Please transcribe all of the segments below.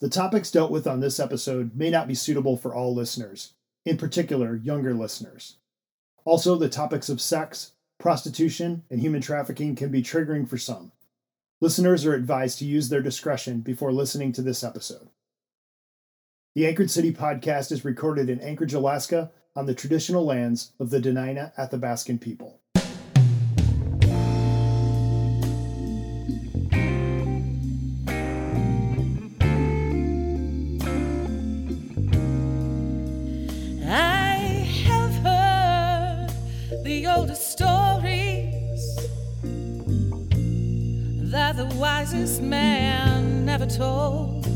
The topics dealt with on this episode may not be suitable for all listeners, in particular, younger listeners. Also, the topics of sex, prostitution, and human trafficking can be triggering for some. Listeners are advised to use their discretion before listening to this episode. The Anchored City podcast is recorded in Anchorage, Alaska, on the traditional lands of the Dena'ina Athabascan people. Wisest man never told,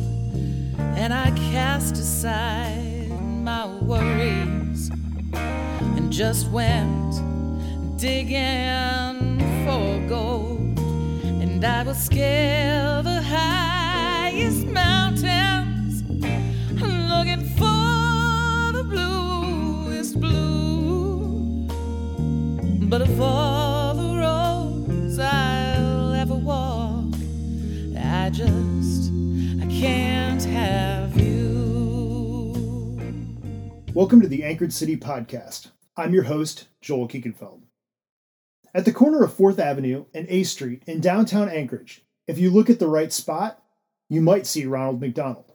and I cast aside my worries and just went digging for gold, and I will scale the highest mountains looking for the bluest blue. But of all I just I can't have you. Welcome to the Anchored City podcast. I'm your host, Joel Kiekenfeld. At the corner of 4th Avenue and A Street in downtown Anchorage, if you look at the right spot, you might see Ronald McDonald.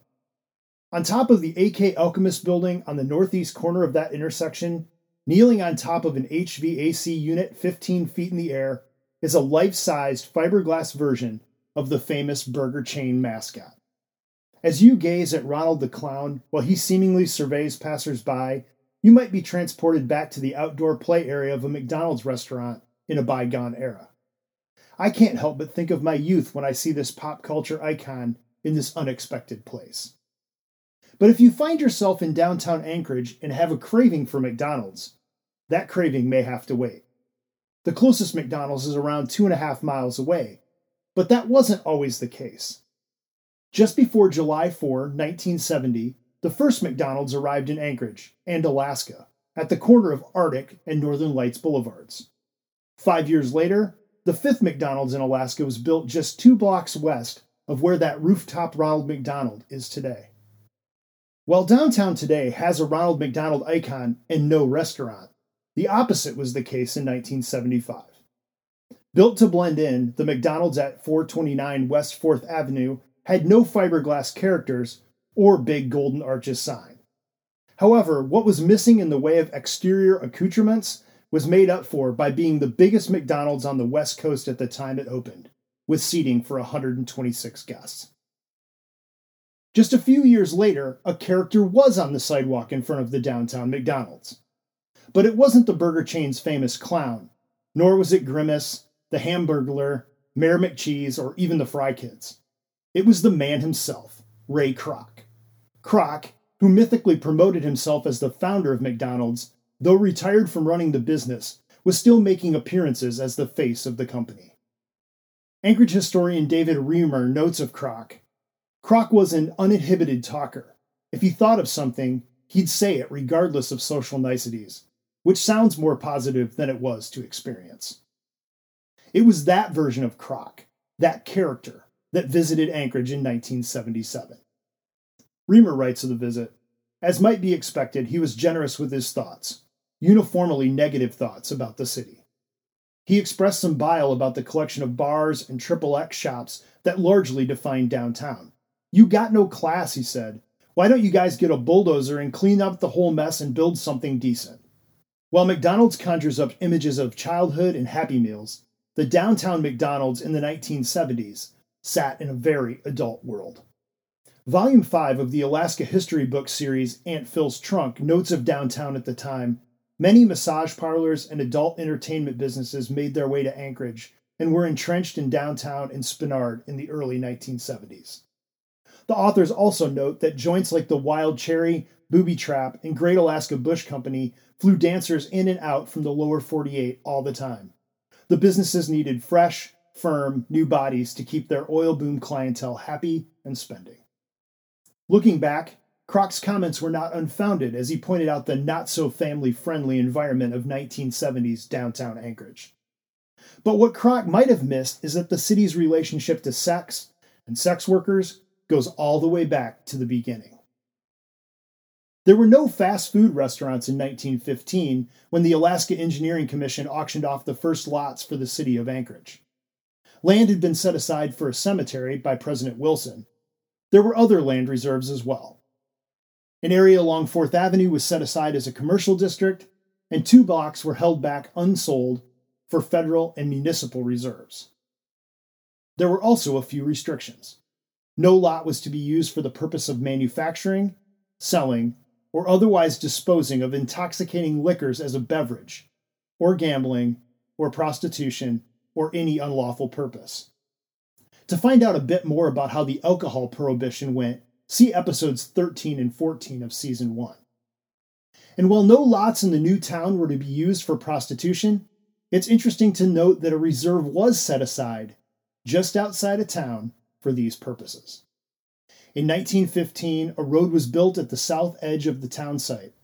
On top of the AK Alchemist building on the northeast corner of that intersection, kneeling on top of an HVAC unit 15 feet in the air, is a life sized fiberglass version of the famous burger chain mascot. As you gaze at Ronald the Clown while he seemingly surveys passersby, you might be transported back to the outdoor play area of a McDonald's restaurant in a bygone era. I can't help but think of my youth when I see this pop culture icon in this unexpected place. But if you find yourself in downtown Anchorage and have a craving for McDonald's, that craving may have to wait. The closest McDonald's is around two and a half miles away, but that wasn't always the case. Just before July 4, 1970, the first McDonald's arrived in Anchorage and Alaska at the corner of Arctic and Northern Lights Boulevards. Five years later, the fifth McDonald's in Alaska was built just two blocks west of where that rooftop Ronald McDonald is today. While downtown today has a Ronald McDonald icon and no restaurant, the opposite was the case in 1975. Built to blend in, the McDonald's at 429 West 4th Avenue had no fiberglass characters or big golden arches sign. However, what was missing in the way of exterior accoutrements was made up for by being the biggest McDonald's on the West Coast at the time it opened, with seating for 126 guests. Just a few years later, a character was on the sidewalk in front of the downtown McDonald's. But it wasn't the burger chain's famous clown, nor was it Grimace, the Hamburglar, Mayor McCheese, or even the Fry Kids. It was the man himself, Ray Kroc. Kroc, who mythically promoted himself as the founder of McDonald's, though retired from running the business, was still making appearances as the face of the company. Anchorage historian David Reamer notes of Kroc Kroc was an uninhibited talker. If he thought of something, he'd say it regardless of social niceties, which sounds more positive than it was to experience. It was that version of Kroc, that character, that visited Anchorage in 1977. Reamer writes of the visit As might be expected, he was generous with his thoughts, uniformly negative thoughts about the city. He expressed some bile about the collection of bars and triple X shops that largely defined downtown. You got no class, he said. Why don't you guys get a bulldozer and clean up the whole mess and build something decent? While McDonald's conjures up images of childhood and Happy Meals, the downtown McDonald's in the 1970s sat in a very adult world. Volume 5 of the Alaska History book series Aunt Phil's Trunk notes of downtown at the time. Many massage parlors and adult entertainment businesses made their way to Anchorage and were entrenched in downtown and Spenard in the early 1970s. The authors also note that joints like the Wild Cherry, Booby Trap, and Great Alaska Bush Company flew dancers in and out from the lower 48 all the time. The businesses needed fresh, firm, new bodies to keep their oil boom clientele happy and spending. Looking back, Kroc's comments were not unfounded as he pointed out the not so family friendly environment of 1970s downtown Anchorage. But what Kroc might have missed is that the city's relationship to sex and sex workers goes all the way back to the beginning. There were no fast food restaurants in 1915 when the Alaska Engineering Commission auctioned off the first lots for the city of Anchorage. Land had been set aside for a cemetery by President Wilson. There were other land reserves as well. An area along 4th Avenue was set aside as a commercial district, and two blocks were held back unsold for federal and municipal reserves. There were also a few restrictions. No lot was to be used for the purpose of manufacturing, selling, or otherwise disposing of intoxicating liquors as a beverage, or gambling, or prostitution, or any unlawful purpose. To find out a bit more about how the alcohol prohibition went, see episodes 13 and 14 of season 1. And while no lots in the new town were to be used for prostitution, it's interesting to note that a reserve was set aside just outside of town for these purposes. In 1915, a road was built at the south edge of the town site.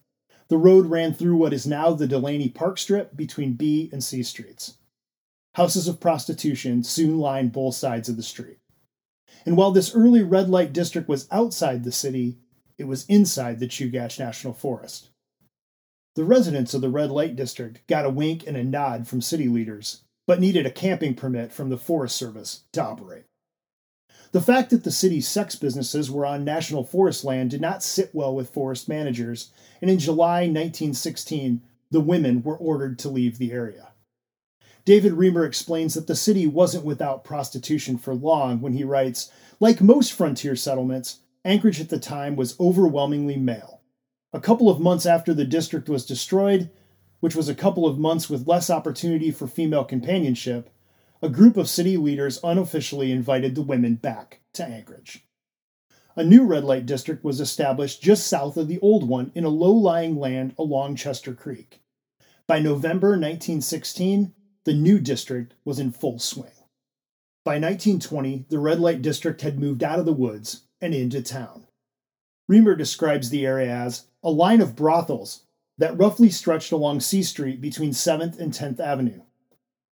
The road ran through what is now the Delaney Park Strip between B and C streets. Houses of prostitution soon lined both sides of the street. And while this early red light district was outside the city, it was inside the Chugach National Forest. The residents of the red light district got a wink and a nod from city leaders, but needed a camping permit from the Forest Service to operate. The fact that the city's sex businesses were on national forest land did not sit well with forest managers, and in July 1916, the women were ordered to leave the area. David Reamer explains that the city wasn't without prostitution for long when he writes Like most frontier settlements, Anchorage at the time was overwhelmingly male. A couple of months after the district was destroyed, which was a couple of months with less opportunity for female companionship, a group of city leaders unofficially invited the women back to Anchorage. A new red light district was established just south of the old one in a low lying land along Chester Creek. By November 1916, the new district was in full swing. By 1920, the red light district had moved out of the woods and into town. Reamer describes the area as a line of brothels that roughly stretched along C Street between 7th and 10th Avenue.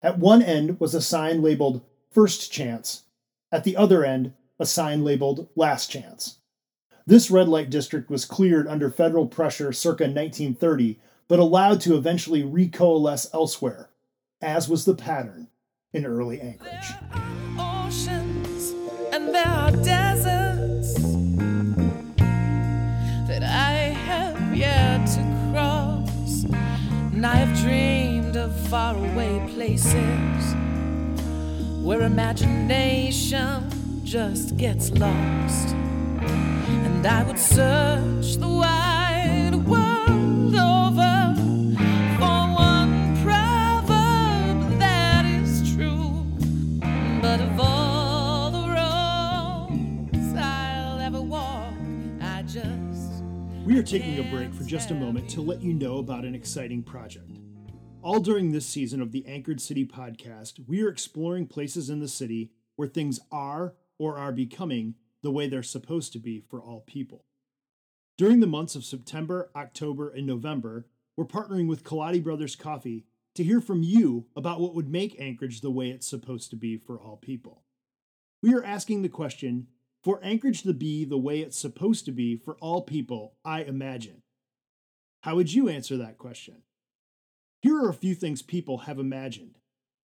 At one end was a sign labeled First Chance, at the other end, a sign labeled Last Chance. This red light district was cleared under federal pressure circa 1930, but allowed to eventually recoalesce elsewhere, as was the pattern in early Anchorage. Oceans and there are deserts that I have yet to cross. And I have dreamed of faraway places where imagination just gets lost. And I would search the wide world over for one proverb that is true. But of all the roads I'll ever walk, I just We are taking a break for just a moment to let you know about an exciting project. All during this season of the Anchored City podcast, we are exploring places in the city where things are or are becoming the way they're supposed to be for all people. During the months of September, October, and November, we're partnering with Kaladi Brothers Coffee to hear from you about what would make Anchorage the way it's supposed to be for all people. We are asking the question for Anchorage to be the way it's supposed to be for all people, I imagine. How would you answer that question? Here are a few things people have imagined.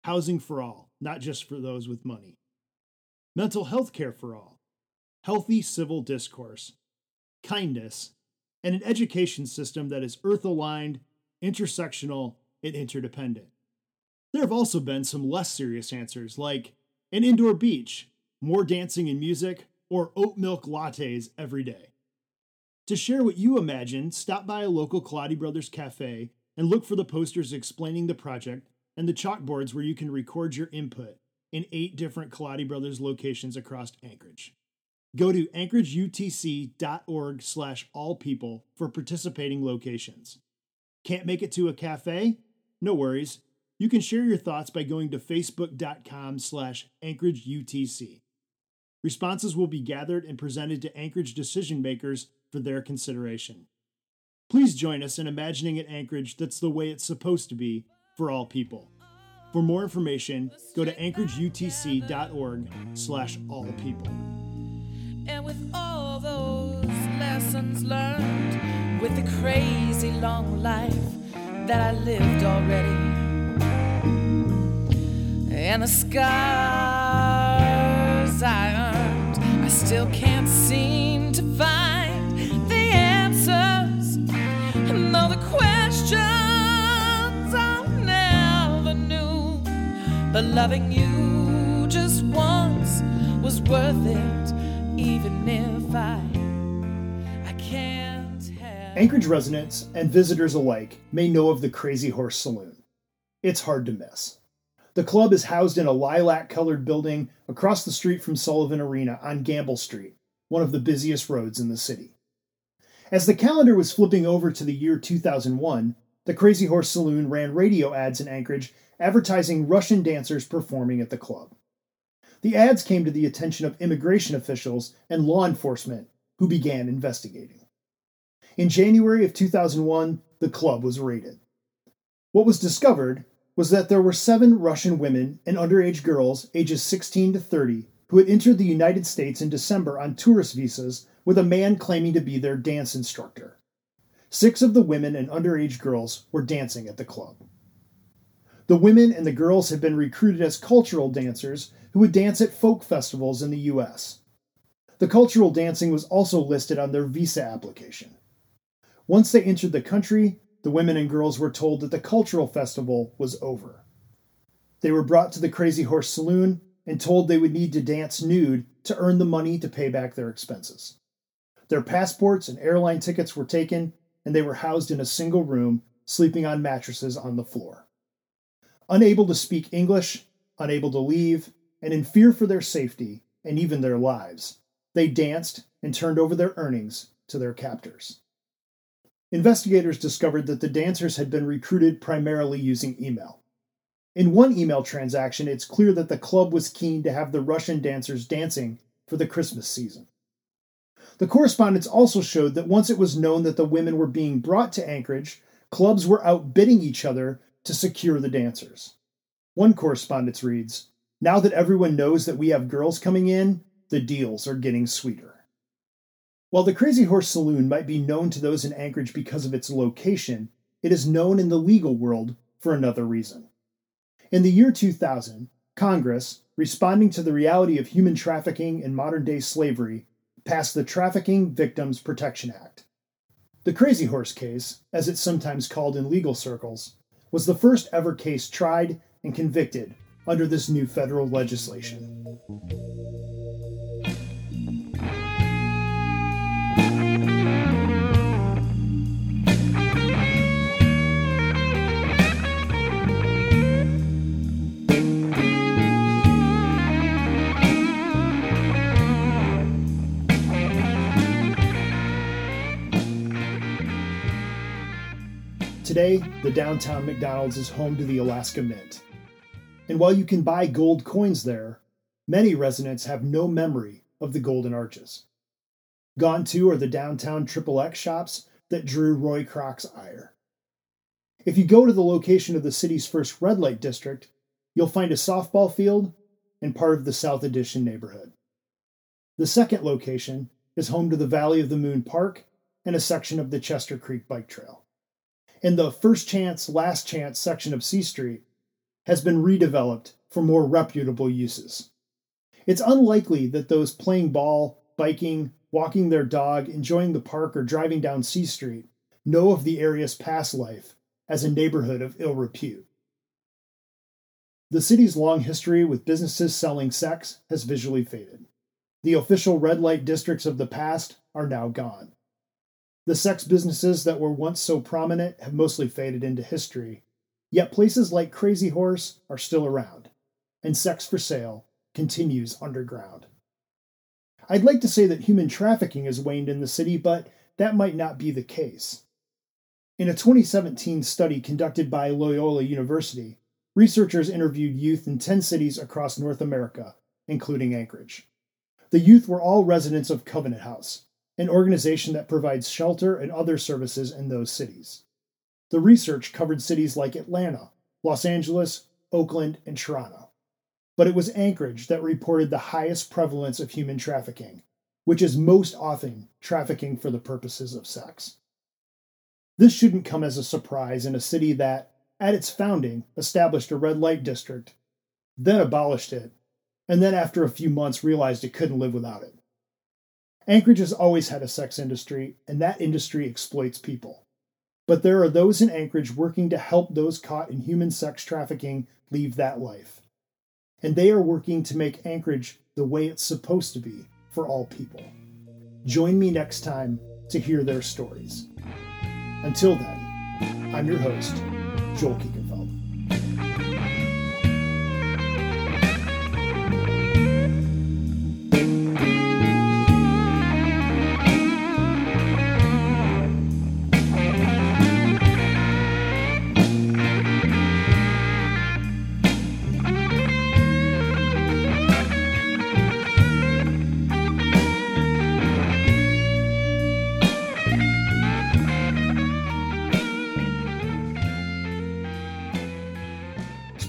Housing for all, not just for those with money, mental health care for all, healthy civil discourse, kindness, and an education system that is earth aligned, intersectional, and interdependent. There have also been some less serious answers like an indoor beach, more dancing and music, or oat milk lattes every day. To share what you imagine, stop by a local Kaladi Brothers cafe and look for the posters explaining the project and the chalkboards where you can record your input in eight different Kaladi Brothers locations across Anchorage. Go to anchorageutc.org slash all people for participating locations. Can't make it to a cafe? No worries. You can share your thoughts by going to facebook.com slash anchorageutc. Responses will be gathered and presented to Anchorage decision makers for their consideration. Please join us in imagining an Anchorage that's the way it's supposed to be for all people. For more information, go to anchorageutc.org slash all people. and with all those lessons learned, with the crazy long life that I lived already, and the scars but loving you just once was worth it, even if I I can't have. Anchorage residents and visitors alike may know of the Crazy Horse Saloon. It's hard to miss. The club is housed in a lilac colored building across the street from Sullivan Arena on Gambell Street, one of the busiest roads in the city. As the calendar was flipping over to the year 2001, the Crazy Horse Saloon ran radio ads in Anchorage advertising Russian dancers performing at the club. The ads came to the attention of immigration officials and law enforcement, who began investigating. In January of 2001, the club was raided. What was discovered was that there were seven Russian women and underage girls ages 16 to 30 who had entered the United States in December on tourist visas with a man claiming to be their dance instructor. Six of the women and underage girls were dancing at the club. The women and the girls had been recruited as cultural dancers who would dance at folk festivals in the U.S. The cultural dancing was also listed on their visa application. Once they entered the country, the women and girls were told that the cultural festival was over. They were brought to the Crazy Horse Saloon and told they would need to dance nude to earn the money to pay back their expenses. Their passports and airline tickets were taken, and they were housed in a single room, sleeping on mattresses on the floor. Unable to speak English, unable to leave, and in fear for their safety and even their lives, they danced and turned over their earnings to their captors. Investigators discovered that the dancers had been recruited primarily using email. In one email transaction, it's clear that the club was keen to have the Russian dancers dancing for the Christmas season. The correspondence also showed that once it was known that the women were being brought to Anchorage, clubs were outbidding each other to secure the dancers. One correspondence reads Now that everyone knows that we have girls coming in, the deals are getting sweeter. While the Crazy Horse Saloon might be known to those in Anchorage because of its location, it is known in the legal world for another reason. In the year 2000, Congress, responding to the reality of human trafficking and modern day slavery, passed the Trafficking Victims Protection Act. The Crazy Horse case, as it's sometimes called in legal circles, was the first ever case tried and convicted under this new federal legislation. Today, the downtown McDonald's is home to the Alaska Mint. And while you can buy gold coins there, many residents have no memory of the Golden Arches. Gone too are the downtown Triple X shops that drew Roy Kroc's ire. If you go to the location of the city's first red light district, you'll find a softball field and part of the South Addition neighborhood. The second location is home to the Valley of the Moon Park and a section of the Chester Creek Bike Trail and the first chance, last chance section of C Street has been redeveloped for more reputable uses. It's unlikely that those playing ball, biking, walking their dog, enjoying the park, or driving down C Street know of the area's past life as a neighborhood of ill repute. The city's long history with businesses selling sex has visually faded. The official red light districts of the past are now gone. The sex businesses that were once so prominent have mostly faded into history, yet places like Crazy Horse are still around, and sex for sale continues underground. I'd like to say that human trafficking has waned in the city, but that might not be the case. In a 2017 study conducted by Loyola University, researchers interviewed youth in 10 cities across North America, including Anchorage. The youth were all residents of Covenant House, an organization that provides shelter and other services in those cities. The research covered cities like Atlanta, Los Angeles, Oakland, and Toronto. But it was Anchorage that reported the highest prevalence of human trafficking, which is most often trafficking for the purposes of sex. This shouldn't come as a surprise in a city that, at its founding, established a red light district, then abolished it, and then after a few months realized it couldn't live without it. Anchorage has always had a sex industry, and that industry exploits people. But there are those in Anchorage working to help those caught in human sex trafficking leave that life. And they are working to make Anchorage the way it's supposed to be for all people. Join me next time to hear their stories. Until then, I'm your host, Joel Kiekenfeld.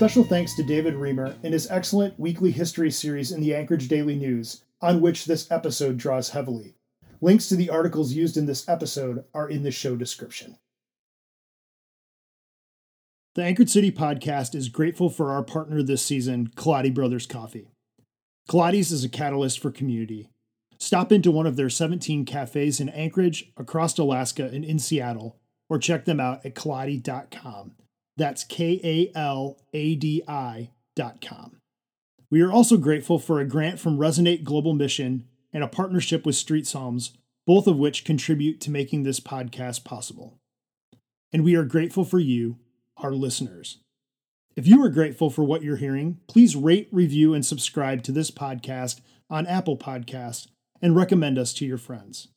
Special thanks to David Reamer and his excellent weekly history series in the Anchorage Daily News, on which this episode draws heavily. Links to the articles used in this episode are in the show description. The Anchored City podcast is grateful for our partner this season, Kaladi Brothers Coffee. Kaladi's is a catalyst for community. Stop into one of their 17 cafes in Anchorage, across Alaska, and in Seattle, or check them out at kaladi.com. That's K A L A D I dot com. We are also grateful for a grant from Resonate Global Mission and a partnership with Street Psalms, both of which contribute to making this podcast possible. And we are grateful for you, our listeners. If you are grateful for what you're hearing, please rate, review, and subscribe to this podcast on Apple Podcasts and recommend us to your friends.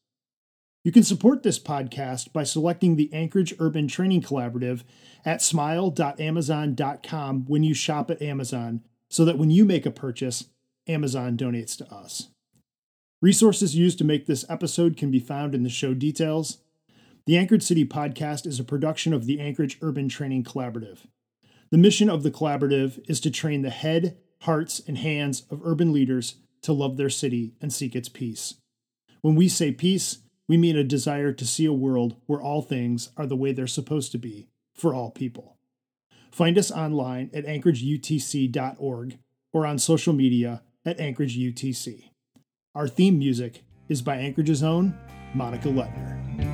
You can support this podcast by selecting the Anchorage Urban Training Collaborative at smile.amazon.com when you shop at Amazon, so that when you make a purchase, Amazon donates to us. Resources used to make this episode can be found in the show details. The Anchored City podcast is a production of the Anchorage Urban Training Collaborative. The mission of the collaborative is to train the head, hearts, and hands of urban leaders to love their city and seek its peace. When we say peace, we mean a desire to see a world where all things are the way they're supposed to be for all people. Find us online at anchorageutc.org or on social media at AnchorageUTC. Our theme music is by Anchorage's own Monica Letner.